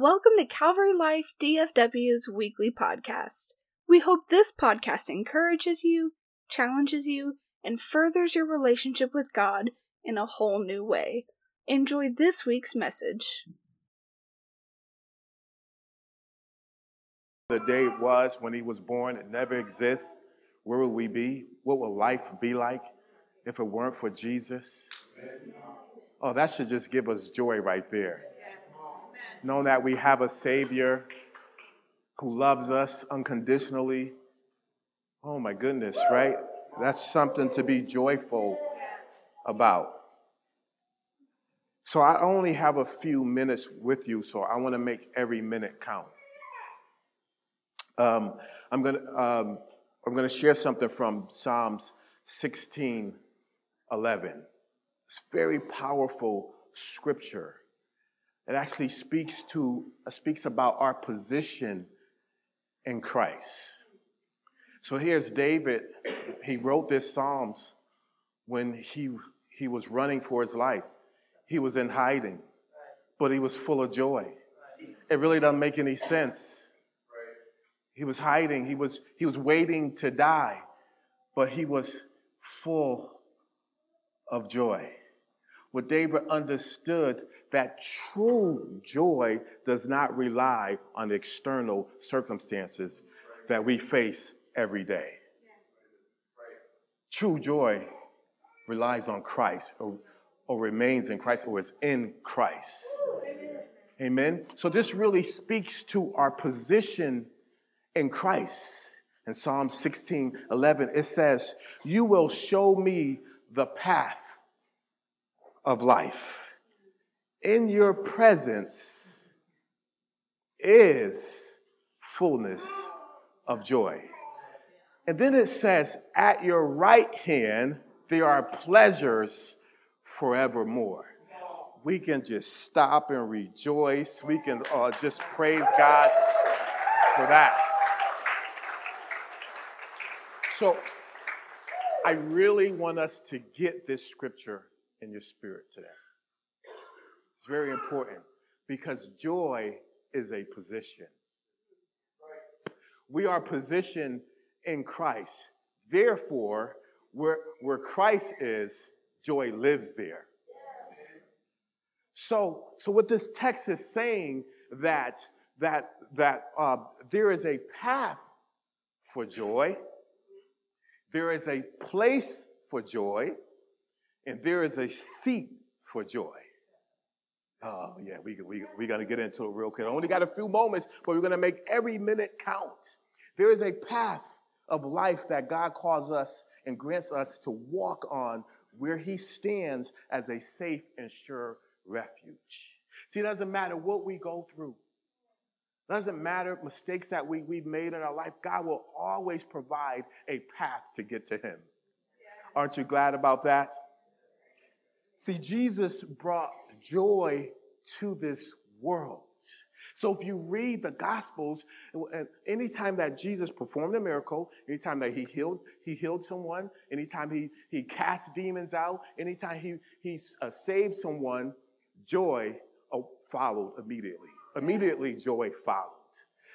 Welcome to Calvary Life DFW's weekly podcast. We hope this podcast encourages you, challenges you, and furthers your relationship with God in a whole new way. Enjoy this week's message. The day was when he was born, it never exists. Where would we be? What would life be like if it weren't for Jesus? Oh, that should just give us joy right there. Knowing that we have a Savior who loves us unconditionally. Oh my goodness, right? That's something to be joyful about. So I only have a few minutes with you, so I want to make every minute count. Um, I'm to um, I'm to share something from Psalms 16, 11. It's very powerful scripture. It actually speaks to uh, speaks about our position in Christ. So here's David. He wrote this Psalms when he he was running for his life. He was in hiding, but he was full of joy. It really doesn't make any sense. He was hiding. He was he was waiting to die, but he was full of joy. What David understood that true joy does not rely on external circumstances that we face every day. True joy relies on Christ or, or remains in Christ or is in Christ. Amen. So this really speaks to our position in Christ. In Psalm 16 11, it says, You will show me the path of life in your presence is fullness of joy. And then it says, at your right hand, there are pleasures forevermore. We can just stop and rejoice. We can uh, just praise God for that. So, I really want us to get this scripture in your spirit today. It's very important because joy is a position. We are positioned in Christ. Therefore, where, where Christ is, joy lives there. So, so what this text is saying that that that uh, there is a path for joy, there is a place for joy, and there is a seat for joy. Oh, yeah, we, we, we got to get into it real quick. I only got a few moments, but we're going to make every minute count. There is a path of life that God calls us and grants us to walk on where He stands as a safe and sure refuge. See, it doesn't matter what we go through. It doesn't matter mistakes that we, we've made in our life. God will always provide a path to get to Him. Aren't you glad about that? See, Jesus brought joy to this world. So if you read the Gospels, anytime that Jesus performed a miracle, anytime that he healed, he healed someone, anytime he, he cast demons out, anytime he, he uh, saved someone, joy uh, followed immediately. Immediately, joy followed.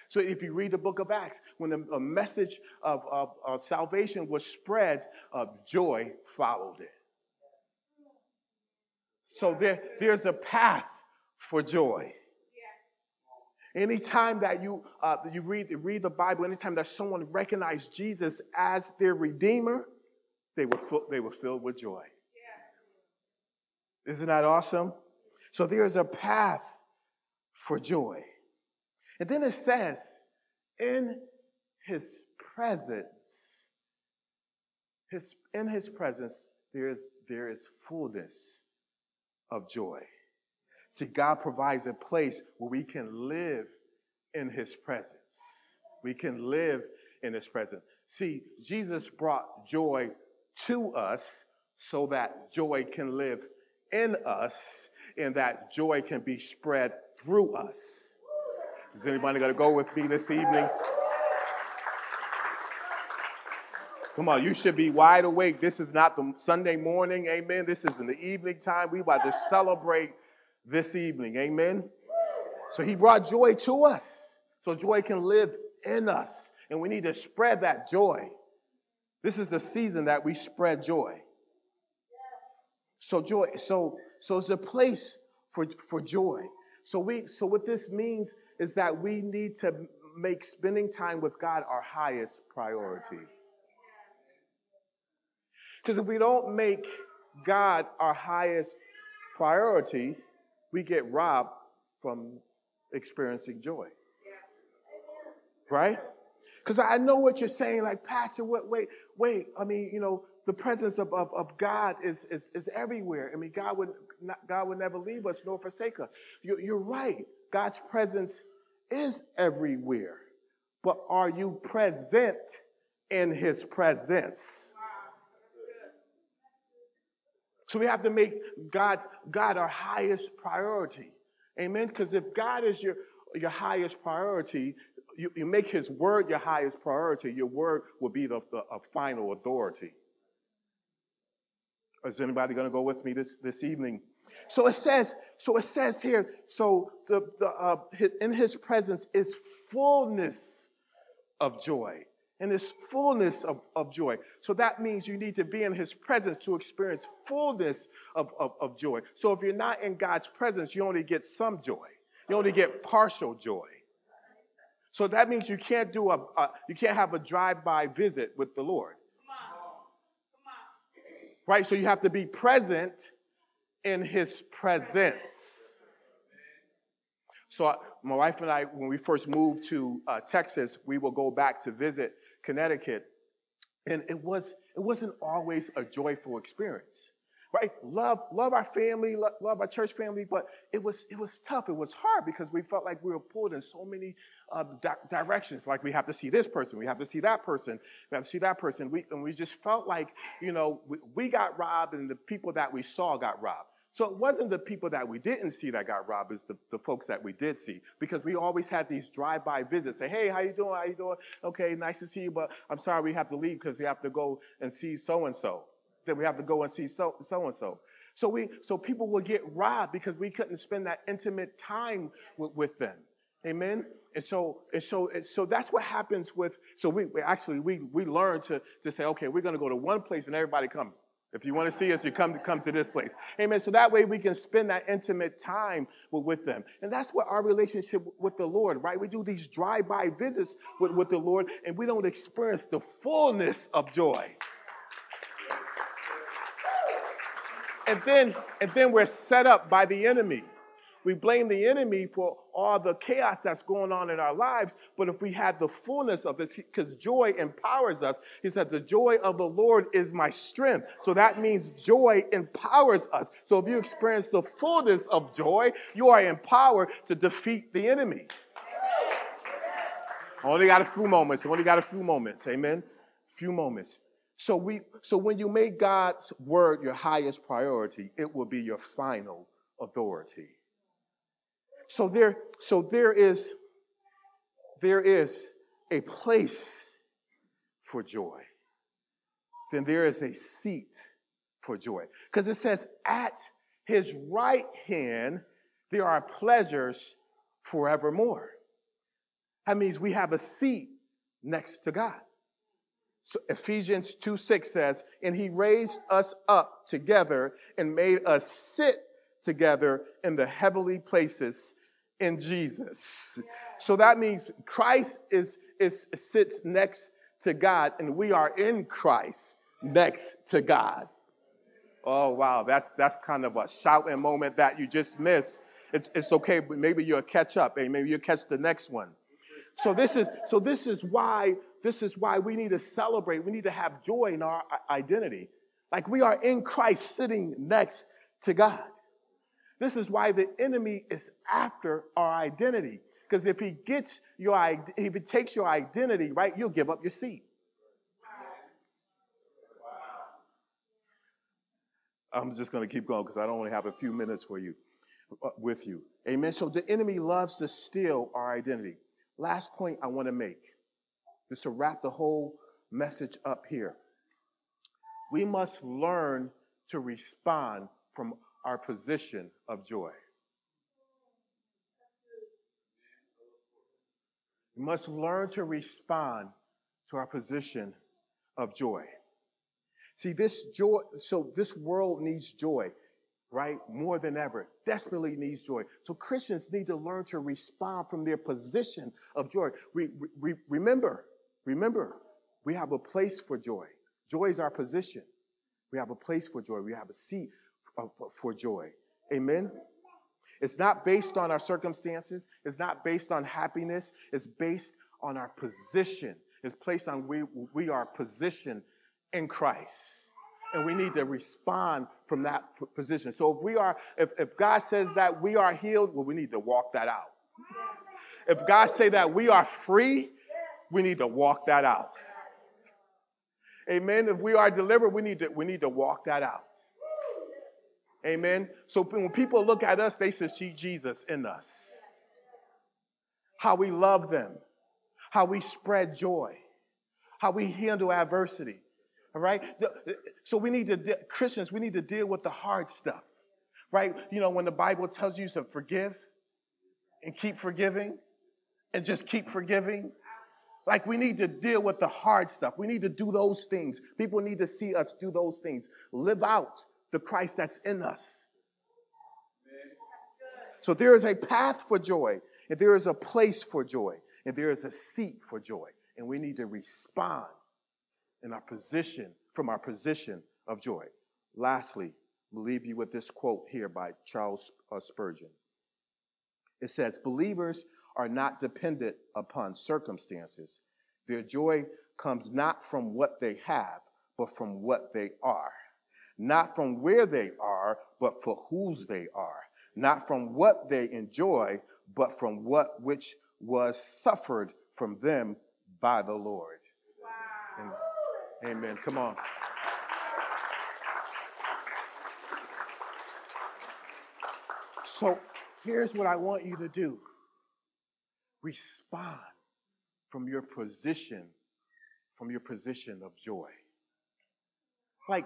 So if you read the book of Acts, when the message of, of, of salvation was spread, uh, joy followed it. So there, there's a path for joy. Anytime that you, uh, you read, read the Bible, anytime that someone recognized Jesus as their Redeemer, they were, they were filled with joy. Isn't that awesome? So there's a path for joy. And then it says, in his presence, his, in his presence, there is, there is fullness of joy. See, God provides a place where we can live in His presence. We can live in His presence. See, Jesus brought joy to us so that joy can live in us and that joy can be spread through us. Is anybody going to go with me this evening? Come on, you should be wide awake. This is not the Sunday morning, amen. This is in the evening time. We about to celebrate this evening, amen. So he brought joy to us. So joy can live in us. And we need to spread that joy. This is the season that we spread joy. So joy, so so it's a place for, for joy. So we so what this means is that we need to make spending time with God our highest priority. Because if we don't make God our highest priority, we get robbed from experiencing joy. Right? Because I know what you're saying, like, Pastor, wait, wait, wait. I mean, you know, the presence of, of, of God is, is, is everywhere. I mean, God would, not, God would never leave us nor forsake us. You're, you're right. God's presence is everywhere. But are you present in his presence? So we have to make God, God our highest priority. Amen? Because if God is your, your highest priority, you, you make his word your highest priority, your word will be the, the final authority. Is anybody going to go with me this, this evening? So it says, so it says here, so the, the, uh, in his presence is fullness of joy. In fullness of, of joy. So that means you need to be in his presence to experience fullness of, of, of joy. So if you're not in God's presence, you only get some joy. You only get partial joy. So that means you can't do a, a you can't have a drive-by visit with the Lord. Right? So you have to be present in his presence. So my wife and I, when we first moved to uh, Texas, we will go back to visit Connecticut, and it was it wasn't always a joyful experience right? Love, love our family, love, love, our church family, but it was it was tough. It was hard because we felt like we were pulled in so many uh, di- directions. Like we have to see this person, we have to see that person, we have to see that person. We and we just felt like you know we, we got robbed, and the people that we saw got robbed. So it wasn't the people that we didn't see that got robbed, it's the, the folks that we did see. Because we always had these drive-by visits. Say, hey, how you doing? How you doing? Okay, nice to see you, but I'm sorry we have to leave because we have to go and see so-and-so Then we have to go and see so and so. So we so people will get robbed because we couldn't spend that intimate time with, with them. Amen. And so and so and so that's what happens with so we, we actually we we learn to to say okay we're going to go to one place and everybody come. If you want to see us, you come to come to this place. Amen. So that way we can spend that intimate time with, them. And that's what our relationship with the Lord, right? We do these drive-by visits with, with the Lord and we don't experience the fullness of joy. And then, and then we're set up by the enemy. We blame the enemy for all the chaos that's going on in our lives. But if we had the fullness of this, because joy empowers us, he said, The joy of the Lord is my strength. So that means joy empowers us. So if you experience the fullness of joy, you are empowered to defeat the enemy. Only got a few moments. Only got a few moments. Amen. A Few moments. So we so when you make God's word your highest priority, it will be your final authority. So there so there is there is a place for joy. Then there is a seat for joy. Because it says at his right hand there are pleasures forevermore. That means we have a seat next to God. So Ephesians 2 6 says, And he raised us up together and made us sit together in the heavenly places in Jesus. So that means Christ is, is sits next to God, and we are in Christ next to God. Oh wow, that's that's kind of a shouting moment that you just missed. It's, it's okay, but maybe you'll catch up, and maybe you'll catch the next one. So this is so this is why this is why we need to celebrate. We need to have joy in our identity. Like we are in Christ sitting next to God. This is why the enemy is after our identity. Because if he gets your if he takes your identity, right, you'll give up your seat. I'm just going to keep going because I don't only have a few minutes for you uh, with you. Amen. So the enemy loves to steal our identity. Last point I want to make just to wrap the whole message up here. We must learn to respond from our position of joy. We must learn to respond to our position of joy. See, this joy, so this world needs joy, right? More than ever, desperately needs joy. So Christians need to learn to respond from their position of joy. Re, re, remember, remember, we have a place for joy. Joy is our position. We have a place for joy. We have a seat for joy. Amen. It's not based on our circumstances. It's not based on happiness. It's based on our position. It's placed on we, we are positioned in Christ. And we need to respond from that position. So if we are, if, if God says that we are healed, well, we need to walk that out. If God say that we are free, we need to walk that out. Amen. If we are delivered, we need to, we need to walk that out. Amen. So when people look at us, they should see Jesus in us. How we love them, how we spread joy, how we handle adversity. All right? So we need to, Christians, we need to deal with the hard stuff. Right? You know, when the Bible tells you to forgive and keep forgiving and just keep forgiving, like we need to deal with the hard stuff. We need to do those things. People need to see us do those things. Live out the Christ that's in us. So there is a path for joy, and there is a place for joy, and there is a seat for joy. And we need to respond in our position, from our position of joy. Lastly, we'll leave you with this quote here by Charles uh, Spurgeon. It says, Believers are not dependent upon circumstances. Their joy comes not from what they have, but from what they are. Not from where they are, but for whose they are. Not from what they enjoy, but from what which was suffered from them by the Lord. Wow. Amen. Amen. Come on. So here's what I want you to do respond from your position, from your position of joy. Like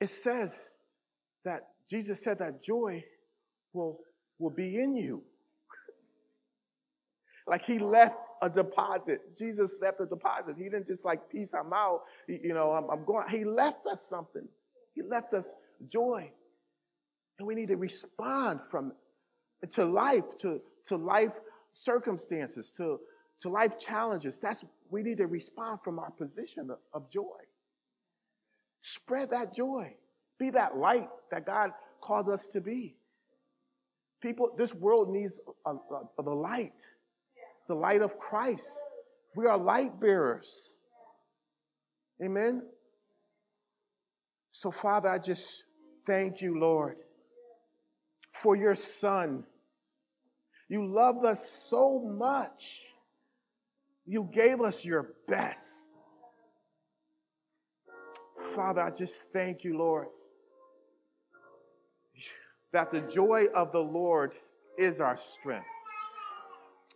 it says that Jesus said that joy will, will be in you. like he left a deposit. Jesus left a deposit. He didn't just like, peace, I'm out. You know, I'm, I'm going. He left us something. He left us joy. And we need to respond from to life, to, to life circumstances, to, to life challenges. That's we need to respond from our position of, of joy. Spread that joy. Be that light that God called us to be. People, this world needs a, a, the light, the light of Christ. We are light bearers. Amen. So, Father, I just thank you, Lord, for your Son. You loved us so much. You gave us your best. Father, I just thank you, Lord, that the joy of the Lord is our strength.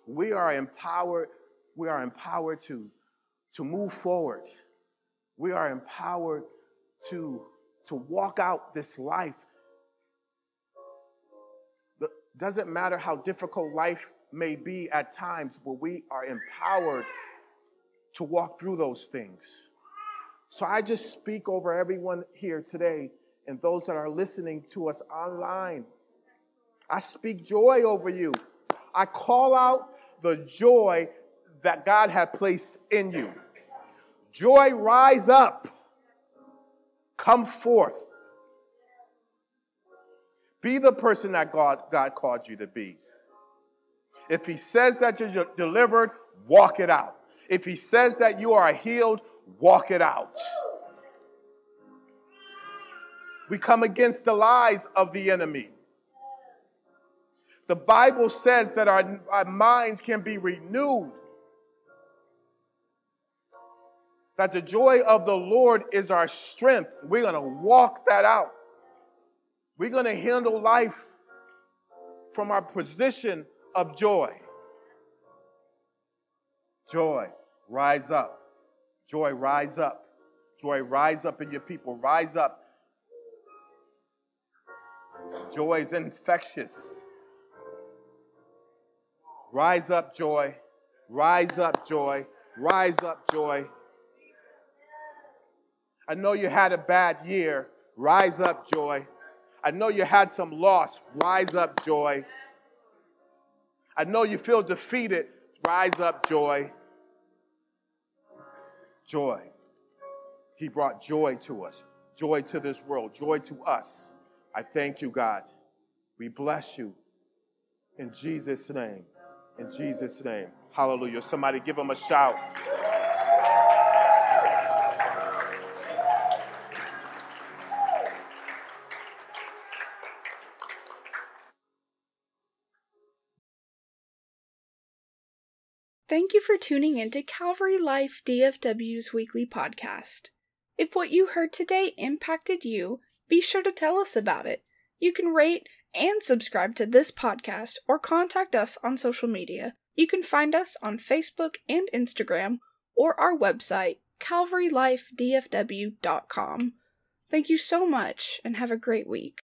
We are empowered, we are empowered to, to move forward. We are empowered to, to walk out this life. Doesn't matter how difficult life may be at times, but we are empowered to walk through those things. So I just speak over everyone here today and those that are listening to us online. I speak joy over you. I call out the joy that God had placed in you. Joy, rise up. Come forth. Be the person that God, God called you to be. If He says that you're delivered, walk it out. If He says that you are healed, walk it out. We come against the lies of the enemy. The Bible says that our, our minds can be renewed. That the joy of the Lord is our strength. We're going to walk that out. We're going to handle life from our position of joy. Joy, rise up. Joy, rise up. Joy, rise up in your people. Rise up. Joy is infectious. Rise up, joy. Rise up, joy. Rise up, joy. I know you had a bad year. Rise up, joy. I know you had some loss. Rise up, joy. I know you feel defeated. Rise up, joy. Joy. He brought joy to us, joy to this world, joy to us. I thank you, God. We bless you in Jesus' name. In Jesus' name. Hallelujah. Somebody give him a shout. Thank you for tuning into Calvary Life DFW's weekly podcast. If what you heard today impacted you, be sure to tell us about it. You can rate and subscribe to this podcast or contact us on social media. You can find us on Facebook and Instagram or our website, calvarylifedfw.com. Thank you so much and have a great week.